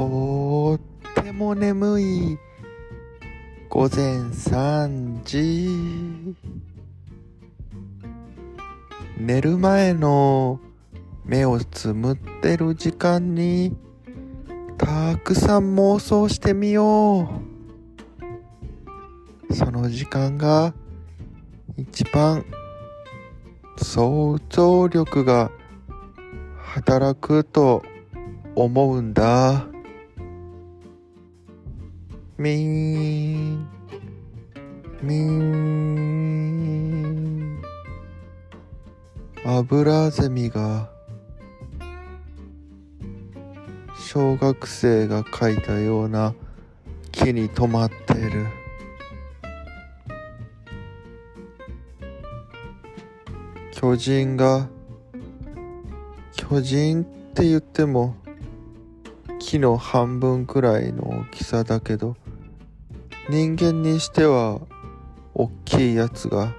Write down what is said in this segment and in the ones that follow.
とっても眠い午前3時寝る前の目をつむってる時間にたくさん妄想してみようその時間が一番想像力が働くと思うんだ。みーん、みーん。アブラゼミが小学生が描いたような木に止まっている。巨人が巨人って言っても木の半分くらいの大きさだけど人間にしては大きいやつが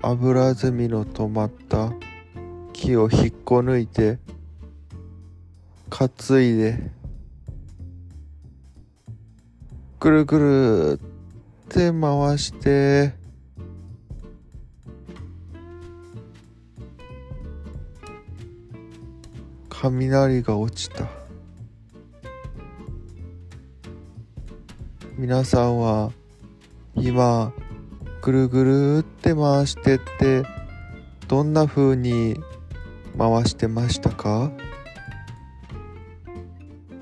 アブラゼミの止まった木を引っこ抜いて担いでぐるぐるって回して雷が落ちた。皆さんは今ぐるぐるって回してってどんな風に回してましたか？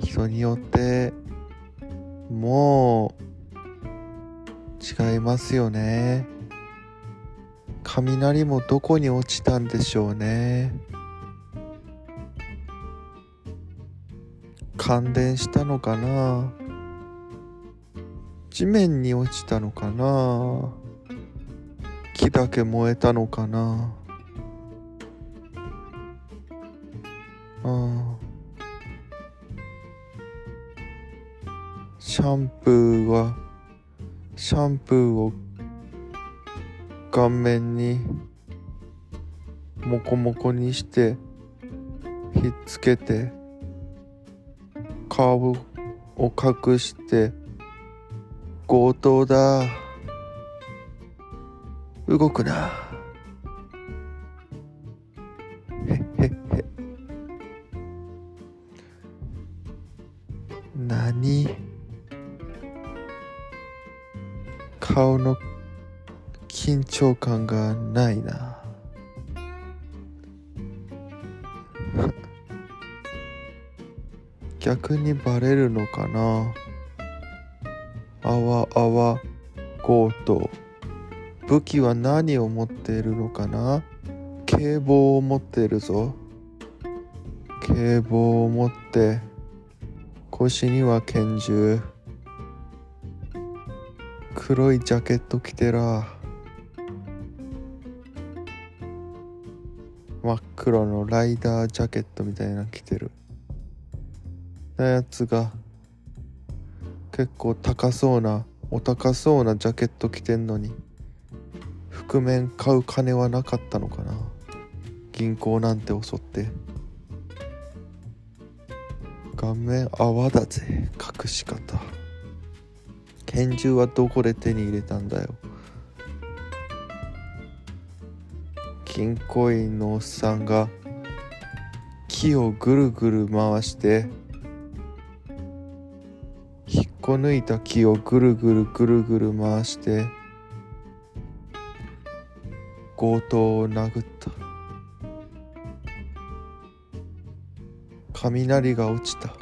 人によってもう違いますよね。雷もどこに落ちたんでしょうね。感電したのかな？地面に落ちたのかな？木だけ燃えたのかな？あシャンプーはシャンプーを顔面にモコモコにしてひっつけて顔を隠して強盗だ。動くな。へへへ。何？顔の緊張感がないな。逆にバレるのかな。あわあわ強盗武器は何を持っているのかな？警棒を持っているぞ。警棒を持って腰には拳銃。黒いジャケット着てら。真っ黒のライダージャケットみたいな着てる。なやつが結構高そうなお高そうなジャケット着てんのに覆面買う金はなかったのかな。銀行なんて襲って。顔面泡だぜ隠し方。拳銃はどこで手に入れたんだよ。銀行員のおっさんが木をぐるぐる回して引っこ抜いた木をぐるぐるぐるぐる回して強盗を殴った。雷が落ちた。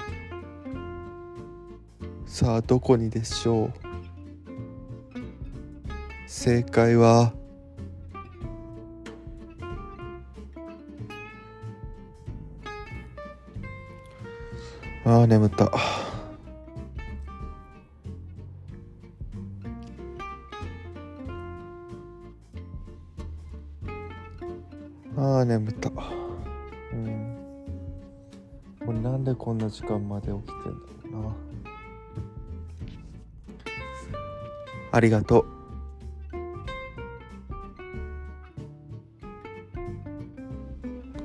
さあどこにでしょう？正解はああ眠った。ああ眠った。うん。もうなんでこんな時間まで起きてんだろうな。ありがとう。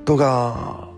ドガーン。